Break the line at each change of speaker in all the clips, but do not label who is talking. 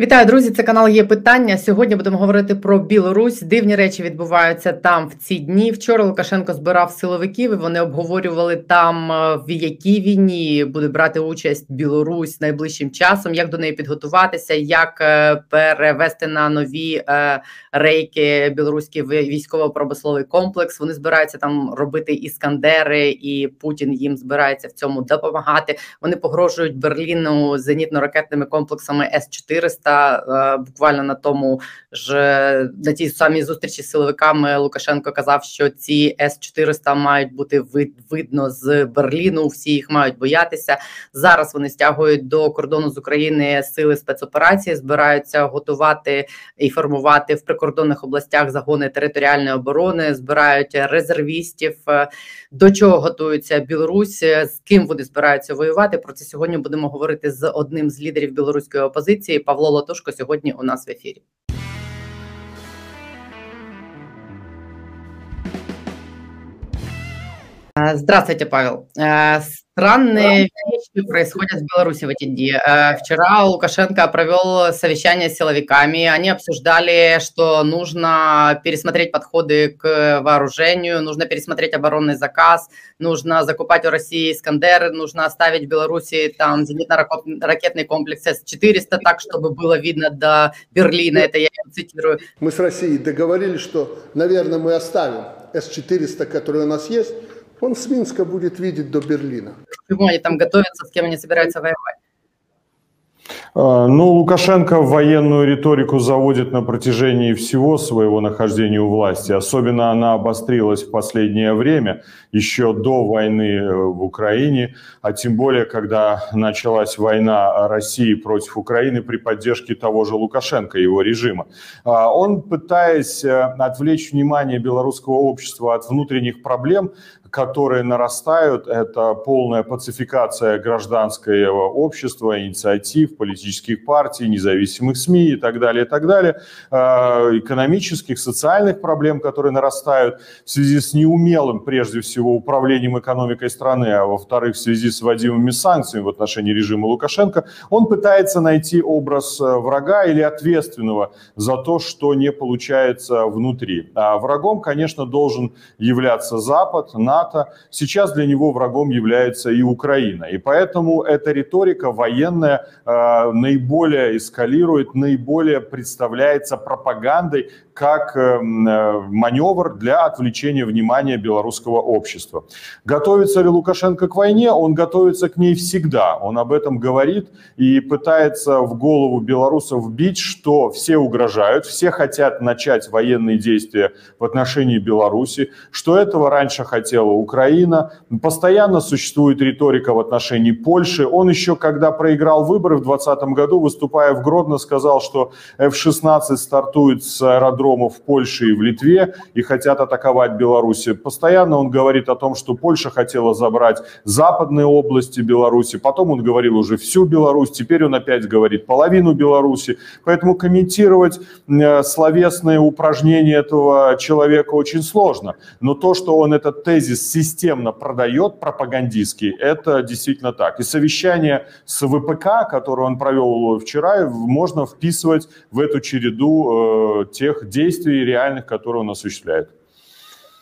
Вітаю, друзі! Це канал є питання. Сьогодні будемо говорити про Білорусь. Дивні речі відбуваються там в ці дні. Вчора Лукашенко збирав силовиків. і Вони обговорювали там е, в якій війні буде брати участь Білорусь найближчим часом, як до неї підготуватися, як е, перевести на нові е, рейки білоруський військово-промисловий комплекс. Вони збираються там робити іскандери, і Путін їм збирається в цьому допомагати. Вони погрожують Берліну зенітно-ракетними комплексами С 400 та буквально на тому ж на тій самій зустрічі з силовиками Лукашенко казав, що ці С 400 мають бути вид, видно з Берліну. Всі їх мають боятися. Зараз вони стягують до кордону з України сили спецоперації, збираються готувати і формувати в прикордонних областях загони територіальної оборони, збирають резервістів. До чого готується Білорусь, з ким вони збираються воювати? Про це сьогодні будемо говорити з одним з лідерів білоруської опозиції Павло Латушко сьогодні у нас в ефірі. Здравствуйте, Павел. Странные вещи происходят в Беларуси в эти дни. Вчера Лукашенко провел совещание с силовиками. Они обсуждали, что нужно пересмотреть подходы к вооружению, нужно пересмотреть оборонный заказ, нужно закупать у России Искандеры, нужно оставить в Беларуси там зенитно-ракетный комплекс С-400 так, чтобы было видно до Берлина. Это я цитирую.
Мы с Россией договорились, что, наверное, мы оставим С-400, который у нас есть, он с Минска будет видеть до Берлина.
К чему они там готовятся, с кем они собираются воевать?
А, ну, Лукашенко военную риторику заводит на протяжении всего своего нахождения у власти. Особенно она обострилась в последнее время, еще до войны э, в Украине, а тем более, когда началась война России против Украины при поддержке того же Лукашенко и его режима. А, он, пытаясь э, отвлечь внимание белорусского общества от внутренних проблем, которые нарастают, это полная пацификация гражданского общества, инициатив, политических партий, независимых СМИ и так далее, и так далее, а, экономических, социальных проблем, которые нарастают в связи с неумелым, прежде всего, управлением экономикой страны, а во-вторых, в связи с вводимыми санкциями в отношении режима Лукашенко, он пытается найти образ э, врага или ответственного за то, что не получается внутри. А врагом, конечно, должен являться Запад, НАТО. Сейчас для него врагом является и Украина. И поэтому эта риторика военная э, наиболее эскалирует, наиболее представляется пропагандой как эм, э, маневр для отвлечения внимания белорусского общества. Готовится ли Лукашенко к войне? Он готовится к ней всегда. Он об этом говорит и пытается в голову белорусов вбить, что все угрожают, все хотят начать военные действия в отношении Беларуси, что этого раньше хотела Украина. Постоянно существует риторика в отношении Польши. Он еще, когда проиграл выборы в 2020 году, выступая в Гродно, сказал, что F-16 стартует с аэродрома аэродромов в Польше и в Литве и хотят атаковать Беларусь. Постоянно он говорит о том, что Польша хотела забрать западные области Беларуси, потом он говорил уже всю Беларусь, теперь он опять говорит половину Беларуси. Поэтому комментировать э, словесные упражнения этого человека очень сложно. Но то, что он этот тезис системно продает пропагандистский, это действительно так. И совещание с ВПК, которое он провел вчера, можно вписывать в эту череду э, тех действий реальных, которые он осуществляет.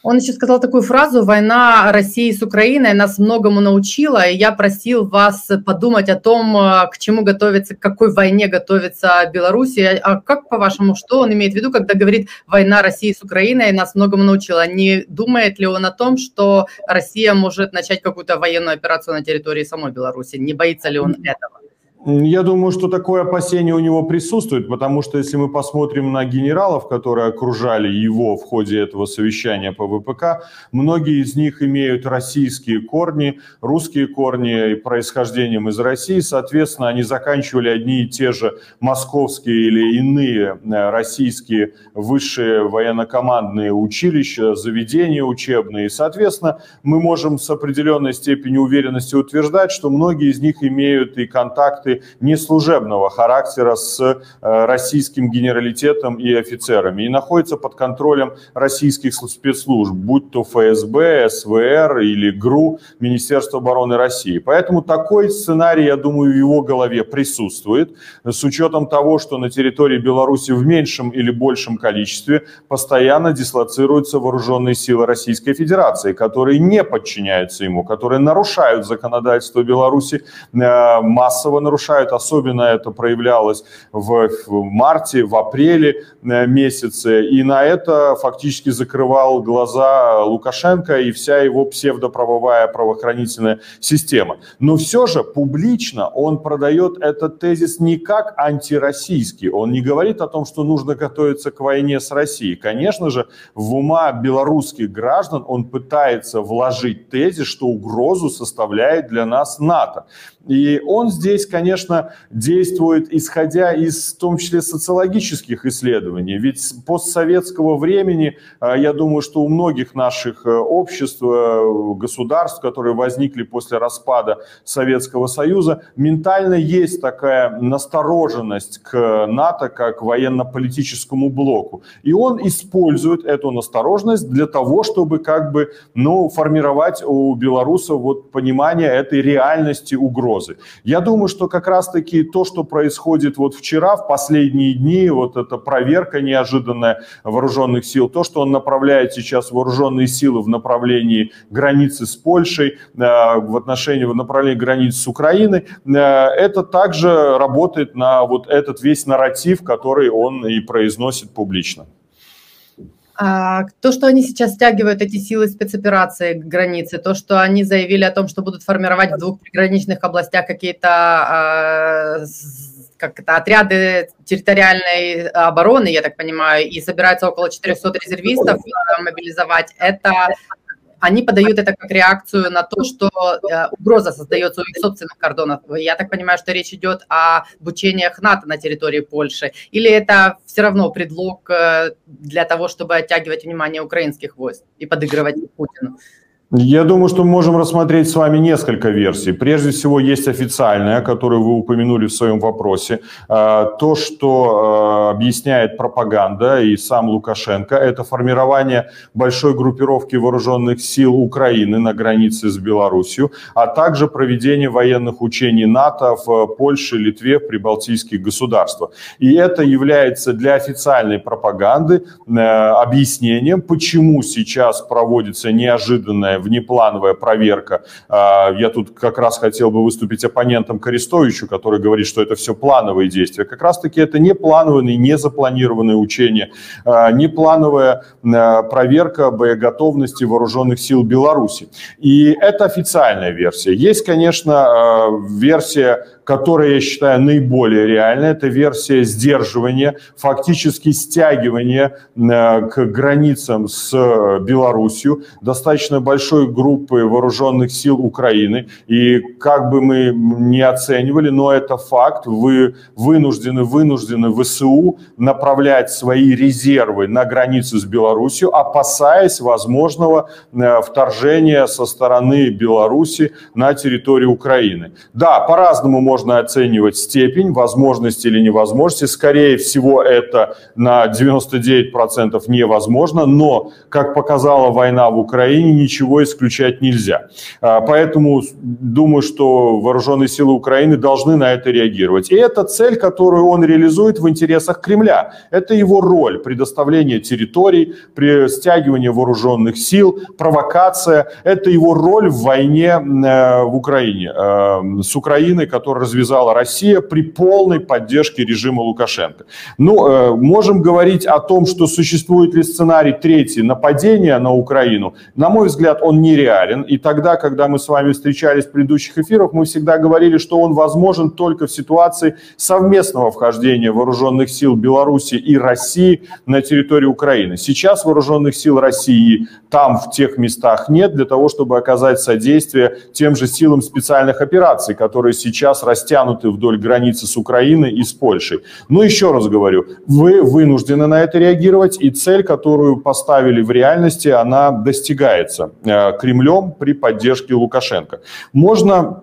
Он еще сказал такую фразу «Война России с Украиной нас многому научила, и я просил вас подумать о том, э, к чему готовится, к какой войне готовится Беларусь. А как, по-вашему, что он имеет в виду, когда говорит «война России с Украиной нас многому научила»? Не думает ли он о том, что Россия может начать какую-то военную операцию на территории самой Беларуси? Не боится ли он этого?
Я думаю, что такое опасение у него присутствует, потому что если мы посмотрим на генералов, которые окружали его в ходе этого совещания по ВПК, многие из них имеют российские корни, русские корни происхождением из России. Соответственно, они заканчивали одни и те же московские или иные э, российские высшие военно-командные училища, заведения учебные. И, соответственно, мы можем с определенной степенью уверенности утверждать, что многие из них имеют и контакты были не служебного характера с российским генералитетом и офицерами и находятся под контролем российских спецслужб, будь то ФСБ, СВР или ГРУ, Министерство обороны России. Поэтому такой сценарий, я думаю, в его голове присутствует, с учетом того, что на территории Беларуси в меньшем или большем количестве постоянно дислоцируются вооруженные силы Российской Федерации, которые не подчиняются ему, которые нарушают законодательство Беларуси, э, массово нарушают, особенно это проявлялось в марте, в апреле э, месяце, и на это фактически закрывал глаза Лукашенко и вся его псевдоправовая правоохранительная система. Но все же публично он продает этот тезис не как антироссийский, он не говорит о том, что нужно готовиться к войне с Россией. Конечно же, в ума белорусских граждан он пытается вложить тезис, что угрозу составляет для нас НАТО. И он здесь, конечно, действует исходя из, в том числе, социологических исследований. Ведь постсоветского времени, а, я думаю, что у многих наших э, обществ, э, государств, которые возникли после распада Советского Союза, ментально есть такая настороженность к НАТО как военно-политическому блоку. И он использует эту настороженность для того, чтобы как бы, ну, формировать у белорусов вот понимание этой реальности угрозы. Я думаю, что как раз-таки то, что происходит вот вчера, в последние дни, вот эта проверка неожиданная вооруженных сил, то, что он направляет сейчас вооруженные силы в направлении границы с Польшей, э, в отношении, в направлении границы с Украиной, э, это также работает на вот этот весь нарратив, который он и произносит публично.
А, то, что они сейчас стягивают эти силы спецоперации к границе, то, что они заявили о том, что будут формировать в двух приграничных областях какие-то а, как это, отряды территориальной обороны, я так понимаю, и собираются около 400 резервистов мобилизовать, это они подают это как реакцию на то, что э, угроза создается у их собственных кордонов. Я так понимаю, что речь идет о обучениях НАТО на территории Польши. Или это все равно предлог э, для того, чтобы оттягивать внимание украинских войск и подыгрывать Путину?
Я думаю, что мы можем рассмотреть с вами несколько версий. Прежде всего, есть официальная, которую вы упомянули в своем вопросе. А, то, что а, объясняет пропаганда и сам Лукашенко, это формирование большой группировки вооруженных сил Украины на границе с Беларусью, а также проведение военных учений НАТО в Польше, Литве, прибалтийских государствах. И это является для официальной пропаганды э, объяснением, почему сейчас проводится неожиданная внеплановая проверка. А, я тут как раз хотел бы выступить оппонентом Корестовичу, который говорит, что это все плановые действия. Как раз-таки это не плановые, не запланированные учения, а, не плановая а, проверка боеготовности вооруженных сил Беларуси. И это официальная версия. Есть, конечно, версия которая, я считаю, наиболее реальная, это версия сдерживания, фактически стягивания э, к границам с Белоруссией достаточно большой группы вооруженных сил Украины. И как бы мы не оценивали, но это факт, вы вынуждены, вынуждены ВСУ направлять свои резервы на границу с Белоруссией, опасаясь возможного э, вторжения со стороны Беларуси на территорию Украины. Да, по-разному можно можно оценивать степень возможности или невозможности. Скорее всего, это на 99% невозможно, но, как показала война в Украине, ничего исключать нельзя. А, поэтому думаю, что вооруженные силы Украины должны на это реагировать. И это цель, которую он реализует в интересах Кремля. Это его роль – предоставление территорий, при стягивании вооруженных сил, провокация. Это его роль в войне э, в Украине, э, с Украиной, которая развязала Россия при полной поддержке режима Лукашенко. Ну, э, можем говорить о том, что существует ли сценарий третий нападения на Украину. На мой взгляд, он нереален. И тогда, когда мы с вами встречались в предыдущих эфирах, мы всегда говорили, что он возможен только в ситуации совместного вхождения вооруженных сил Беларуси и России на территорию Украины. Сейчас вооруженных сил России там, в тех местах нет для того, чтобы оказать содействие тем же силам специальных операций, которые сейчас растянуты вдоль границы с Украиной и с Польшей. Но еще раз говорю, вы вынуждены на это реагировать, и цель, которую поставили в реальности, она достигается э, Кремлем при поддержке Лукашенко. Можно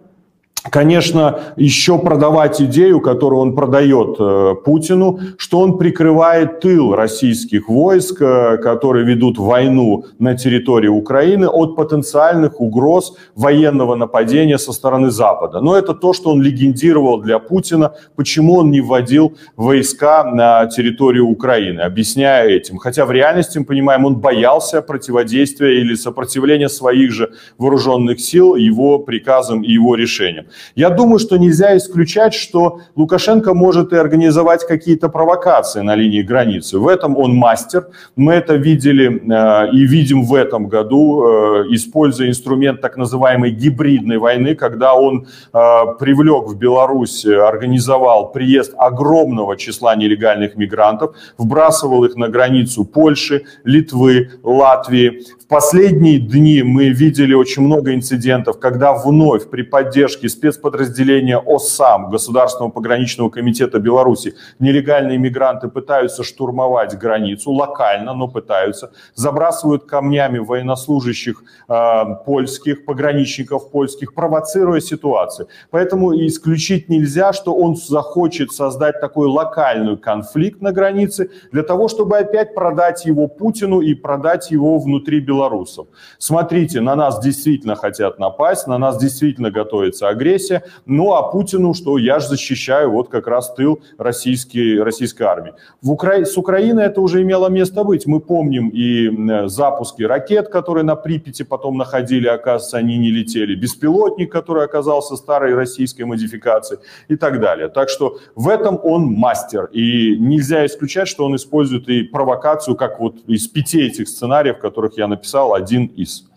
конечно, еще продавать идею, которую он продает э, Путину, что он прикрывает тыл российских войск, э, которые ведут войну на территории Украины от потенциальных угроз военного нападения со стороны Запада. Но это то, что он легендировал для Путина, почему он не вводил войска на территорию Украины, объясняя этим. Хотя в реальности, мы понимаем, он боялся противодействия или сопротивления своих же вооруженных сил его приказам и его решениям. Я думаю, что нельзя исключать, что Лукашенко может и организовать какие-то провокации на линии границы. В этом он мастер. Мы это видели э, и видим в этом году, э, используя инструмент так называемой гибридной войны, когда он э, привлек в Беларусь, организовал приезд огромного числа нелегальных мигрантов, вбрасывал их на границу Польши, Литвы, Латвии. В последние дни мы видели очень много инцидентов, когда вновь при поддержке спецподразделения ОСАМ, Государственного пограничного комитета Беларуси, нелегальные мигранты пытаются штурмовать границу, локально, но пытаются, забрасывают камнями военнослужащих э, польских, пограничников польских, провоцируя ситуацию. Поэтому исключить нельзя, что он захочет создать такой локальный конфликт на границе для того, чтобы опять продать его Путину и продать его внутри белорусов. Смотрите, на нас действительно хотят напасть, на нас действительно готовится агрессия, агрессия. Ну а Путину, что я же защищаю вот как раз тыл российской, российской армии. В Укра... С Украины это уже имело место быть. Мы помним и запуски ракет, которые на Припяти потом находили, оказывается, они не летели. Беспилотник, который оказался старой российской модификацией и так далее. Так что в этом он мастер. И нельзя исключать, что он использует и провокацию, как вот из пяти этих сценариев, которых я написал, один из.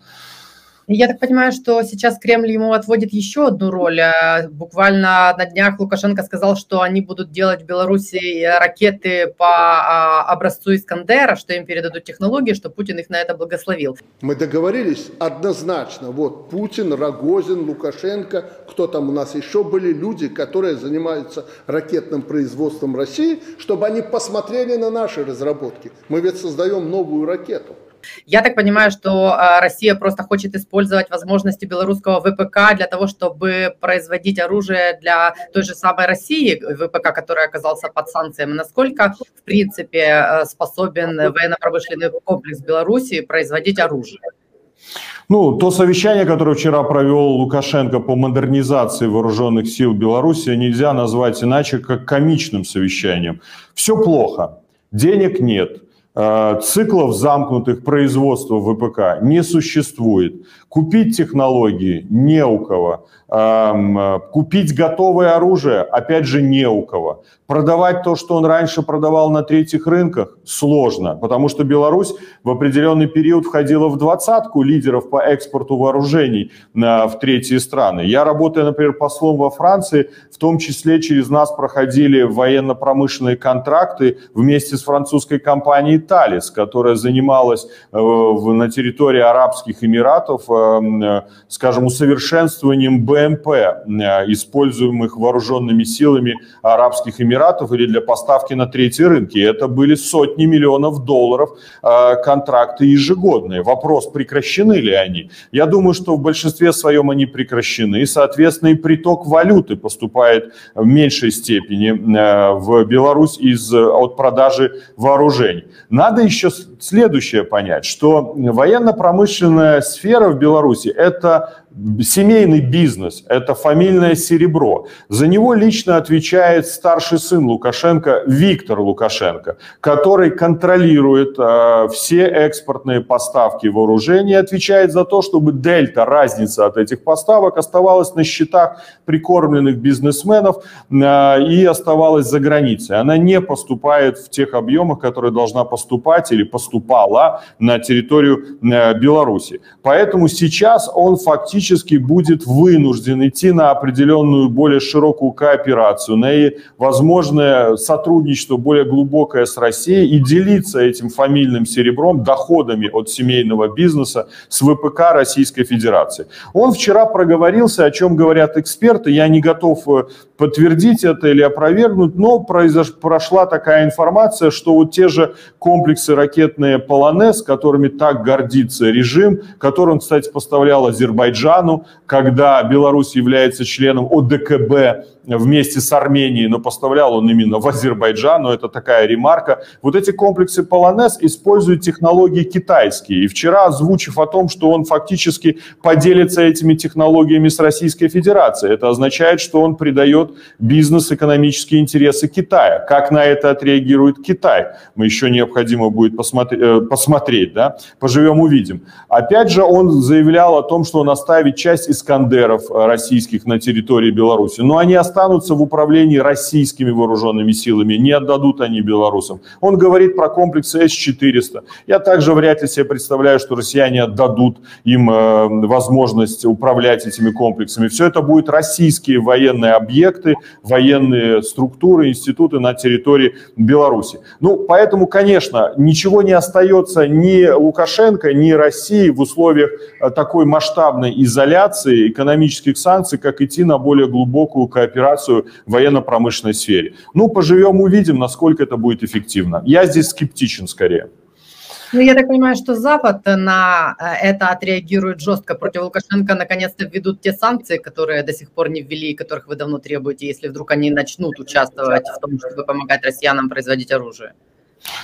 Я так понимаю, что сейчас Кремль ему отводит еще одну роль. Э, буквально на днях Лукашенко сказал, что они будут делать в Беларуси ракеты по а, образцу Искандера, что им передадут технологии, что Путин их на это благословил.
Мы договорились однозначно. Вот Путин, Рогозин, Лукашенко, кто там у нас еще были, люди, которые занимаются ракетным производством России, чтобы они посмотрели на наши разработки. Мы ведь создаем новую ракету.
Я так понимаю, что а, Россия просто хочет использовать возможности белорусского ВПК для того, чтобы производить оружие для той же самой России, ВПК, который оказался под санкциями. Насколько, в принципе, э, способен военно-промышленный комплекс Беларуси производить оружие?
Ну, то совещание, которое вчера провел Лукашенко по модернизации вооруженных сил Беларуси, нельзя назвать иначе, как комичным совещанием. Все плохо, денег нет, циклов замкнутых производства ВПК не существует. Купить технологии не у кого. Купить готовое оружие, опять же, не у кого. Продавать то, что он раньше продавал на третьих рынках, сложно, потому что Беларусь в определенный период входила в двадцатку лидеров по экспорту вооружений в третьи страны. Я работаю, например, послом во Франции, в том числе через нас проходили военно-промышленные контракты вместе с французской компанией Талис, которая занималась э, на территории Арабских Эмиратов, э, скажем, усовершенствованием БМП, э, используемых вооруженными силами Арабских Эмиратов или для поставки на третьи рынки. Это были сотни миллионов долларов э, контракты ежегодные. Вопрос, прекращены ли они? Я думаю, что в большинстве своем они прекращены. И, соответственно, и приток валюты поступает в меньшей степени э, в Беларусь из, от продажи вооружений. Надо еще следующее понять, что военно-промышленная сфера в Беларуси – это семейный бизнес, это фамильное серебро. За него лично отвечает старший сын Лукашенко Виктор Лукашенко, который контролирует э, все экспортные поставки вооружений, отвечает за то, чтобы дельта, разница от этих поставок оставалась на счетах прикормленных бизнесменов э, и оставалась за границей. Она не поступает в тех объемах, которые должна поступать или поступала на территорию э, Беларуси. Поэтому сейчас он фактически фактически будет вынужден идти на определенную более широкую кооперацию, на возможное сотрудничество более глубокое с Россией и делиться этим фамильным серебром, доходами от семейного бизнеса с ВПК Российской Федерации. Он вчера проговорился, о чем говорят эксперты, я не готов э, подтвердить это или опровергнуть, но произош... прошла такая информация, что вот те же комплексы ракетные «Полонез», которыми так гордится режим, который он, кстати, поставлял Азербайджан, Азербайджану, когда Беларусь является членом ОДКБ вместе с Арменией, но поставлял он именно в Азербайджан, но это такая ремарка. Вот эти комплексы Полонез используют технологии китайские. И вчера, озвучив о том, что он фактически поделится этими технологиями с Российской Федерацией, это означает, что он придает бизнес-экономические интересы Китая. Как на это отреагирует Китай? Мы еще необходимо будет посмотреть, э, посмотреть да? поживем увидим. Опять же, он заявлял о том, что он оставит часть Искандеров э, российских на территории Беларуси, но они останутся в управлении российскими вооруженными силами, не отдадут они белорусам. Он говорит про комплексы С-400. Я также вряд ли себе представляю, что россияне отдадут им э, возможность управлять этими комплексами. Все это будут российские военные объекты, военные структуры, институты на территории Беларуси. Ну, поэтому, конечно, ничего не остается ни Лукашенко, ни России в условиях э, такой масштабной изоляции, экономических санкций, как идти на более глубокую кооперацию в военно-промышленной сфере. Ну, поживем, увидим, насколько это будет эффективно. Я здесь скептичен скорее.
Ну, я так понимаю, что Запад на э, это отреагирует жестко. Против Лукашенко наконец-то введут те санкции, которые до сих пор не ввели, и которых вы давно требуете, если вдруг они начнут участвовать в том, чтобы помогать россиянам производить оружие.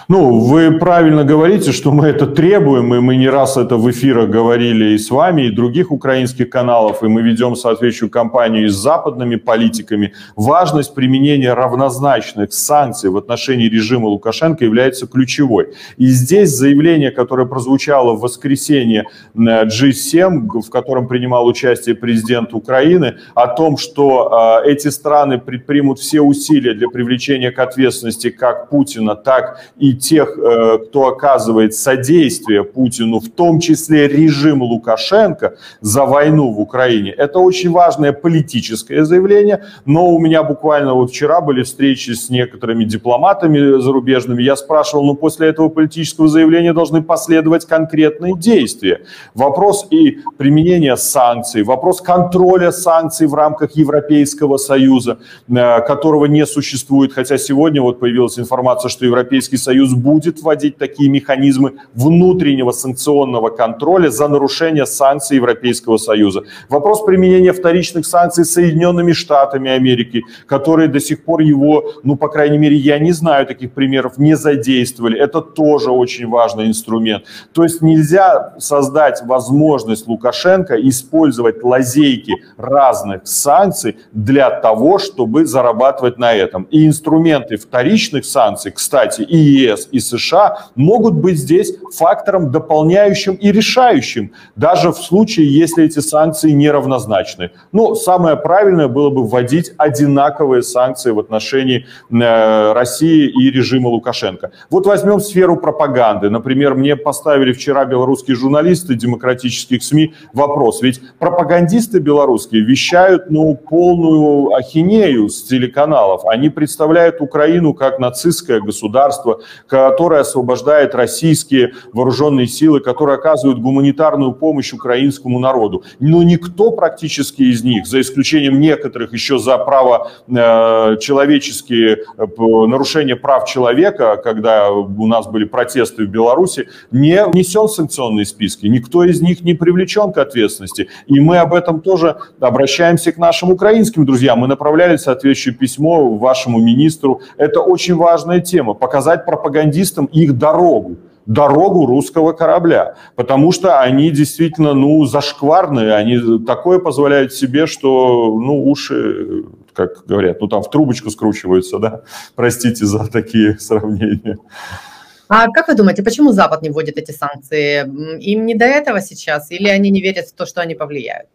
Ну, вы правильно говорите, что мы это требуем, и мы не раз это в эфирах говорили и с вами, и других украинских каналов, и мы ведем соответствующую кампанию и с западными политиками. Важность применения равнозначных санкций в отношении режима Лукашенко является ключевой. И здесь заявление, которое прозвучало в воскресенье G7, в котором принимал участие президент Украины, о том, что э, эти страны предпримут все усилия для привлечения к ответственности как Путина, так и тех, э, кто оказывает содействие Путину, в том числе режим Лукашенко за войну в Украине. Это очень важное политическое заявление, но у меня буквально вот вчера были встречи с некоторыми дипломатами зарубежными. Я спрашивал, ну после этого политического заявления должны последовать конкретные действия. Вопрос и применения санкций, вопрос контроля санкций в рамках Европейского Союза, э, которого не существует, хотя сегодня вот появилась информация, что Европейский Союз будет вводить такие механизмы внутреннего санкционного контроля за нарушение санкций Европейского Союза. Вопрос применения вторичных санкций Соединенными Штатами Америки, которые до сих пор его, ну, по крайней мере, я не знаю таких примеров, не задействовали. Это тоже очень важный инструмент. То есть нельзя создать возможность Лукашенко использовать лазейки разных санкций для того, чтобы зарабатывать на этом. И инструменты вторичных санкций, кстати, и ЕС и США могут быть здесь фактором дополняющим и решающим, даже в случае, если эти санкции неравнозначны. Ну, самое правильное было бы вводить одинаковые санкции в отношении э, России и режима Лукашенко. Вот возьмем сферу пропаганды. Например, мне поставили вчера белорусские журналисты демократических СМИ вопрос. Ведь пропагандисты белорусские вещают ну, полную ахинею с телеканалов. Они представляют Украину как нацистское государство, которое освобождает российские вооруженные силы, которые оказывают гуманитарную помощь украинскому народу. Но никто практически из них, за исключением некоторых еще за право э, человеческие, э, нарушения прав человека, когда у нас были протесты в Беларуси, не внесен в санкционные списки. Никто из них не привлечен к ответственности. И мы об этом тоже обращаемся к нашим украинским друзьям. Мы направляли соответствующее письмо вашему министру. Это очень важная тема. Показать пропагандистам их дорогу дорогу русского корабля, потому что они действительно, ну, зашкварные, они такое позволяют себе, что, ну, уши, как говорят, ну, там в трубочку скручиваются, да, простите за такие сравнения.
А как вы думаете, почему Запад не вводит эти санкции? Им не до этого сейчас или они не верят в то, что они повлияют?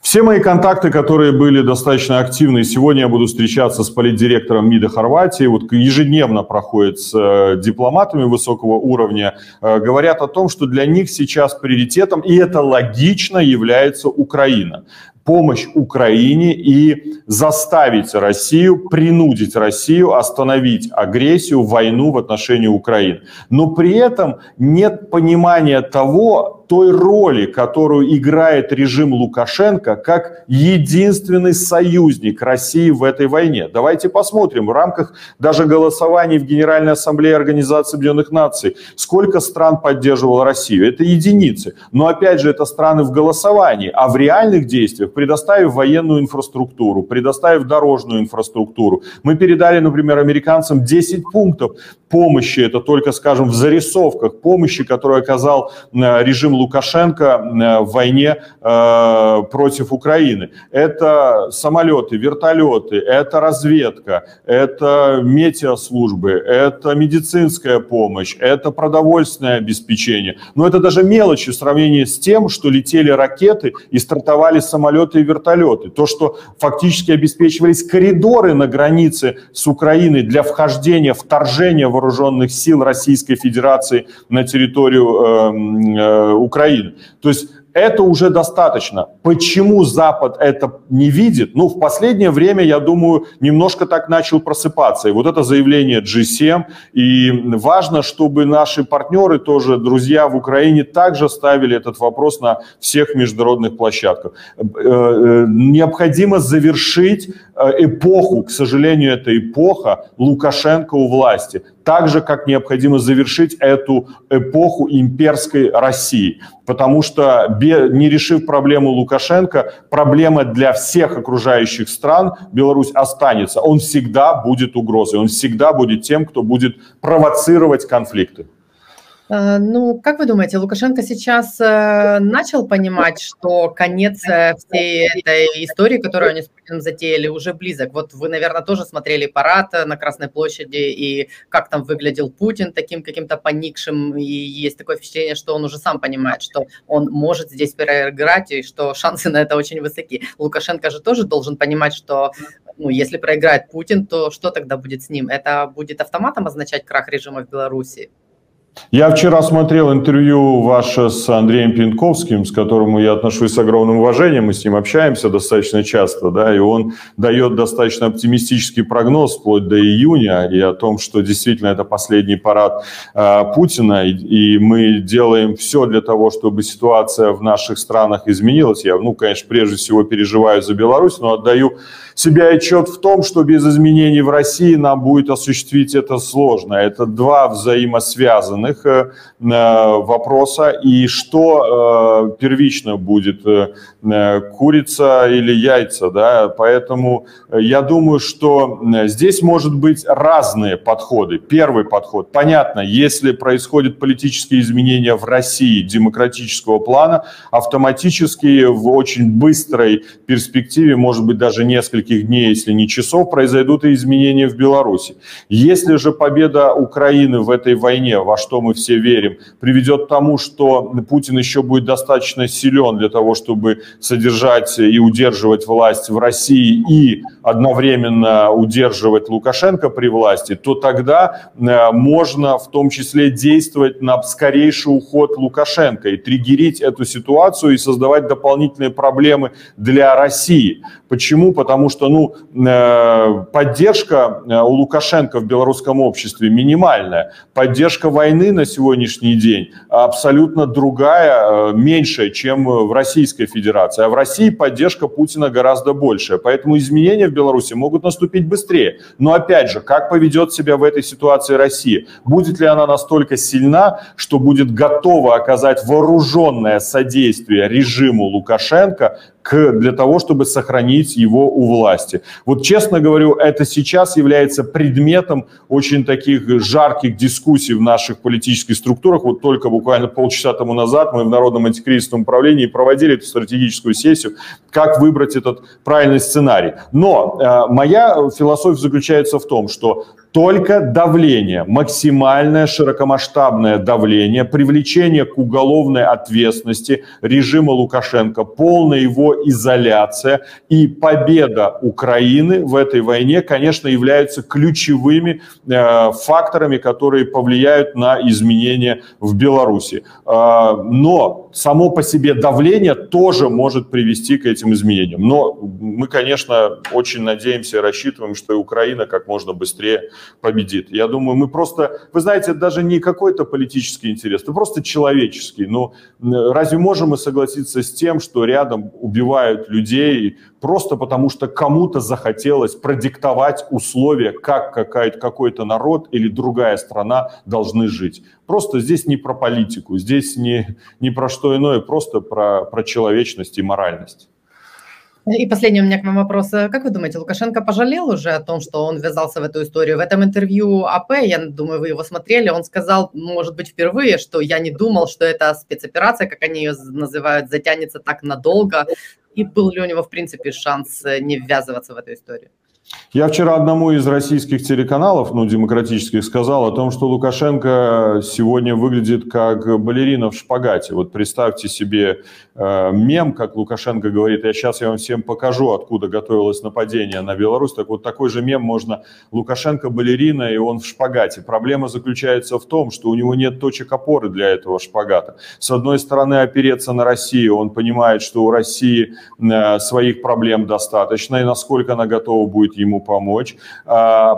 Все мои контакты, которые были достаточно активны, сегодня я буду встречаться с политдиректором МИДа Хорватии, вот ежедневно проходит с э, дипломатами высокого уровня, э, говорят о том, что для них сейчас приоритетом, и это логично, является Украина. Помощь Украине и заставить Россию, принудить Россию остановить агрессию, войну в отношении Украины. Но при этом нет понимания того, той роли, которую играет режим Лукашенко как единственный союзник России в этой войне. Давайте посмотрим в рамках даже голосований в Генеральной Ассамблее Организации Объединенных Наций, сколько стран поддерживало Россию. Это единицы. Но опять же, это страны в голосовании, а в реальных действиях, предоставив военную инфраструктуру, предоставив дорожную инфраструктуру. Мы передали, например, американцам 10 пунктов помощи, это только, скажем, в зарисовках помощи, которую оказал э, режим Лукашенко э, в войне э, против Украины. Это самолеты, вертолеты, это разведка, это метеослужбы, это медицинская помощь, это продовольственное обеспечение. Но это даже мелочи в сравнении с тем, что летели ракеты и стартовали самолеты и вертолеты. То, что фактически обеспечивались коридоры на границе с Украиной для вхождения, вторжения вооруженных сил Российской Федерации на территорию э, э, Украины. То есть это уже достаточно. Почему Запад это не видит? Ну, в последнее время, я думаю, немножко так начал просыпаться. И вот это заявление G7. И важно, чтобы наши партнеры, тоже друзья в Украине, также ставили этот вопрос на всех международных площадках. Э, э, необходимо завершить э, эпоху, к сожалению, это эпоха Лукашенко у власти так же, как необходимо завершить эту эпоху имперской России. Потому что, не решив проблему Лукашенко, проблема для всех окружающих стран Беларусь останется. Он всегда будет угрозой, он всегда будет тем, кто будет провоцировать конфликты.
Э, ну, как вы думаете, Лукашенко сейчас э, начал понимать, что конец э, всей этой истории, которую они с Путиным затеяли, уже близок? Вот вы, наверное, тоже смотрели парад на Красной площади, и как там выглядел Путин таким каким-то поникшим, и есть такое впечатление, что он уже сам понимает, что он может здесь проиграть, и что шансы на это очень высоки. Лукашенко же тоже должен понимать, что ну, если проиграет Путин, то что тогда будет с ним? Это будет автоматом означать крах режима в Беларуси?
Я вчера смотрел интервью ваше с Андреем Пинковским, с которым я отношусь с огромным уважением, мы с ним общаемся достаточно часто, да, и он дает достаточно оптимистический прогноз вплоть до июня и о том, что действительно это последний парад э, Путина, и, и мы делаем все для того, чтобы ситуация в наших странах изменилась. Я, ну, конечно, прежде всего переживаю за Беларусь, но отдаю себе отчет в том, что без изменений в России нам будет осуществить это сложно. Это два взаимосвязанных э, э, вопроса. И что э, первично будет, курица или яйца? Да? Поэтому я думаю, что здесь может быть разные подходы. Первый подход. Понятно, если происходят политические изменения в России демократического плана, автоматически в очень быстрой перспективе, может быть, даже нескольких дней, если не часов, произойдут и изменения в Беларуси. Если же победа Украины в этой войне, во что мы все верим, приведет к тому, что Путин еще будет достаточно силен для того, чтобы содержать и удерживать власть в России и одновременно удерживать Лукашенко при власти, то тогда э, можно в том числе действовать на скорейший уход Лукашенко и триггерить эту ситуацию и создавать дополнительные проблемы для России. Почему? Потому что ну, э, поддержка э, у Лукашенко в белорусском обществе минимальная. Поддержка войны на сегодняшний день абсолютно другая, э, меньшая, чем в Российской Федерации. А в России поддержка Путина гораздо большая. Поэтому изменения в Беларуси могут наступить быстрее. Но опять же, как поведет себя в этой ситуации Россия? Будет ли она настолько сильна, что будет готова оказать вооруженное содействие режиму Лукашенко к, для того, чтобы сохранить его у власти. Вот честно говорю, это сейчас является предметом очень таких жарких дискуссий в наших политических структурах. Вот только буквально полчаса тому назад мы в Народном антикризисном управлении проводили эту стратегическую сессию, как выбрать этот правильный сценарий. Но э, моя философия заключается в том, что только давление, максимальное широкомасштабное давление, привлечение к уголовной ответственности режима Лукашенко, полная его изоляция и победа Украины в этой войне, конечно, являются ключевыми э, факторами, которые повлияют на изменения в Беларуси. Э, но само по себе давление тоже может привести к этим изменениям. Но мы, конечно, очень надеемся и рассчитываем, что и Украина как можно быстрее победит. Я думаю, мы просто, вы знаете, это даже не какой-то политический интерес, это просто человеческий. Но разве можем мы согласиться с тем, что рядом убивают людей просто потому, что кому-то захотелось продиктовать условия, как какой-то народ или другая страна должны жить? Просто здесь не про политику, здесь не, не про что иное, просто про, про человечность и моральность.
И последний у меня к вам вопрос. Как вы думаете, Лукашенко пожалел уже о том, что он ввязался в эту историю? В этом интервью АП, я думаю, вы его смотрели, он сказал, может быть, впервые, что я не думал, что эта спецоперация, как они ее называют, затянется так надолго. И был ли у него, в принципе, шанс не ввязываться в эту историю?
Я вчера одному из российских телеканалов, ну, демократических, сказал о том, что Лукашенко сегодня выглядит как балерина в шпагате. Вот представьте себе э, мем, как Лукашенко говорит, я сейчас я вам всем покажу, откуда готовилось нападение на Беларусь. Так вот такой же мем можно, Лукашенко балерина, и он в шпагате. Проблема заключается в том, что у него нет точек опоры для этого шпагата. С одной стороны, опереться на Россию, он понимает, что у России э, своих проблем достаточно, и насколько она готова будет ему помочь. А,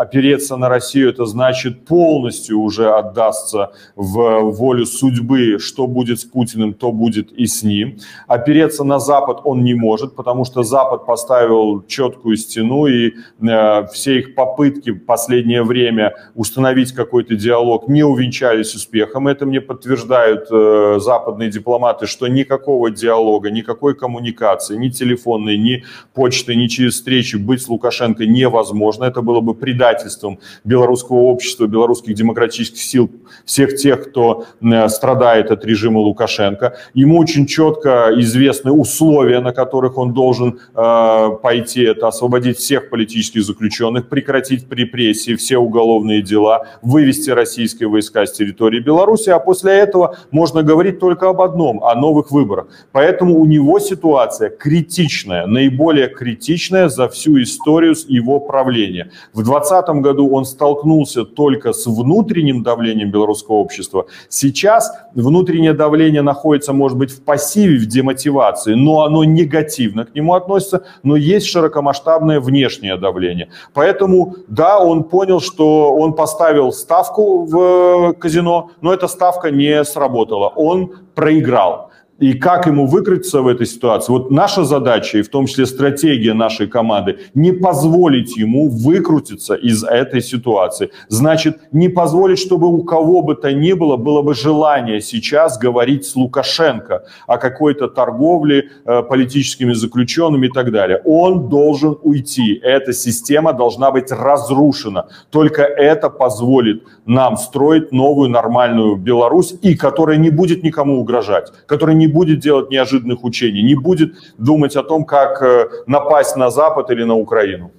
опереться на Россию – это значит полностью уже отдастся в волю судьбы, что будет с Путиным, то будет и с ним. Опереться на Запад он не может, потому что Запад поставил четкую стену, и э, все их попытки в последнее время установить какой-то диалог не увенчались успехом. Это мне подтверждают э, западные дипломаты, что никакого диалога, никакой коммуникации, ни телефонной, ни почты, ни через встречи быть Лукашенко невозможно. Это было бы предательством белорусского общества, белорусских демократических сил, всех тех, кто э, страдает от режима Лукашенко. Ему очень четко известны условия, на которых он должен э, пойти. Это освободить всех политических заключенных, прекратить репрессии, все уголовные дела, вывести российские войска с территории Беларуси, а после этого можно говорить только об одном, о новых выборах. Поэтому у него ситуация критичная, наиболее критичная за всю историю историю его правления. В 2020 году он столкнулся только с внутренним давлением белорусского общества. Сейчас внутреннее давление находится, может быть, в пассиве, в демотивации, но оно негативно к нему относится, но есть широкомасштабное внешнее давление. Поэтому, да, он понял, что он поставил ставку в казино, но эта ставка не сработала. Он проиграл и как ему выкрутиться в этой ситуации. Вот наша задача, и в том числе стратегия нашей команды, не позволить ему выкрутиться из этой ситуации. Значит, не позволить, чтобы у кого бы то ни было, было бы желание сейчас говорить с Лукашенко о какой-то торговле э, политическими заключенными и так далее. Он должен уйти. Эта система должна быть разрушена. Только это позволит нам строить новую нормальную Беларусь, и которая не будет никому угрожать, которая не будет делать неожиданных учений, не будет думать о том, как э, напасть на Запад или на Украину.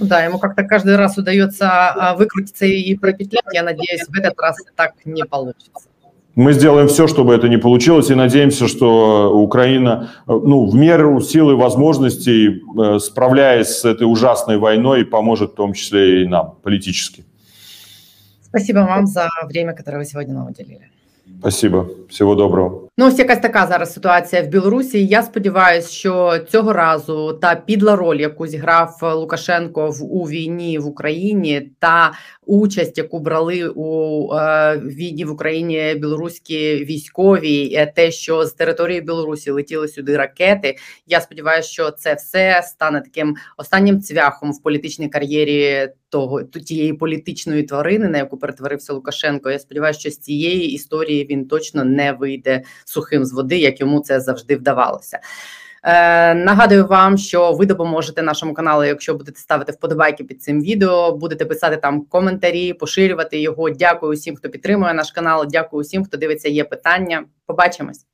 Да, ему как-то каждый раз удается а, выкрутиться и пропетлять. Я надеюсь, в этот раз так не получится.
Мы сделаем все, чтобы это не получилось, и надеемся, что Украина, э, ну, в меру силы и возможностей, э, справляясь с этой ужасной войной, поможет в том числе и нам политически.
Спасибо вам за время, которое вы сегодня нам уделили.
Спасибо, всього доброго.
Ну, ось якась така зараз ситуація в Білорусі. Я сподіваюся, що цього разу та підла роль, яку зіграв Лукашенко в у війні в Україні, та участь, яку брали у е, війні в Україні білоруські військові, е, те, що з території Білорусі летіли сюди ракети. Я сподіваюся, що це все стане таким останнім цвяхом в політичній кар'єрі того тієї політичної тварини, на яку перетворився Лукашенко. Я сподіваюся, що з цієї історії він точно не вийде сухим з води, як йому це завжди вдавалося. Е, Нагадую вам, що ви допоможете нашому каналу, якщо будете ставити вподобайки під цим відео, будете писати там коментарі, поширювати його. Дякую усім, хто підтримує наш канал. Дякую усім, хто дивиться. Є питання. Побачимось.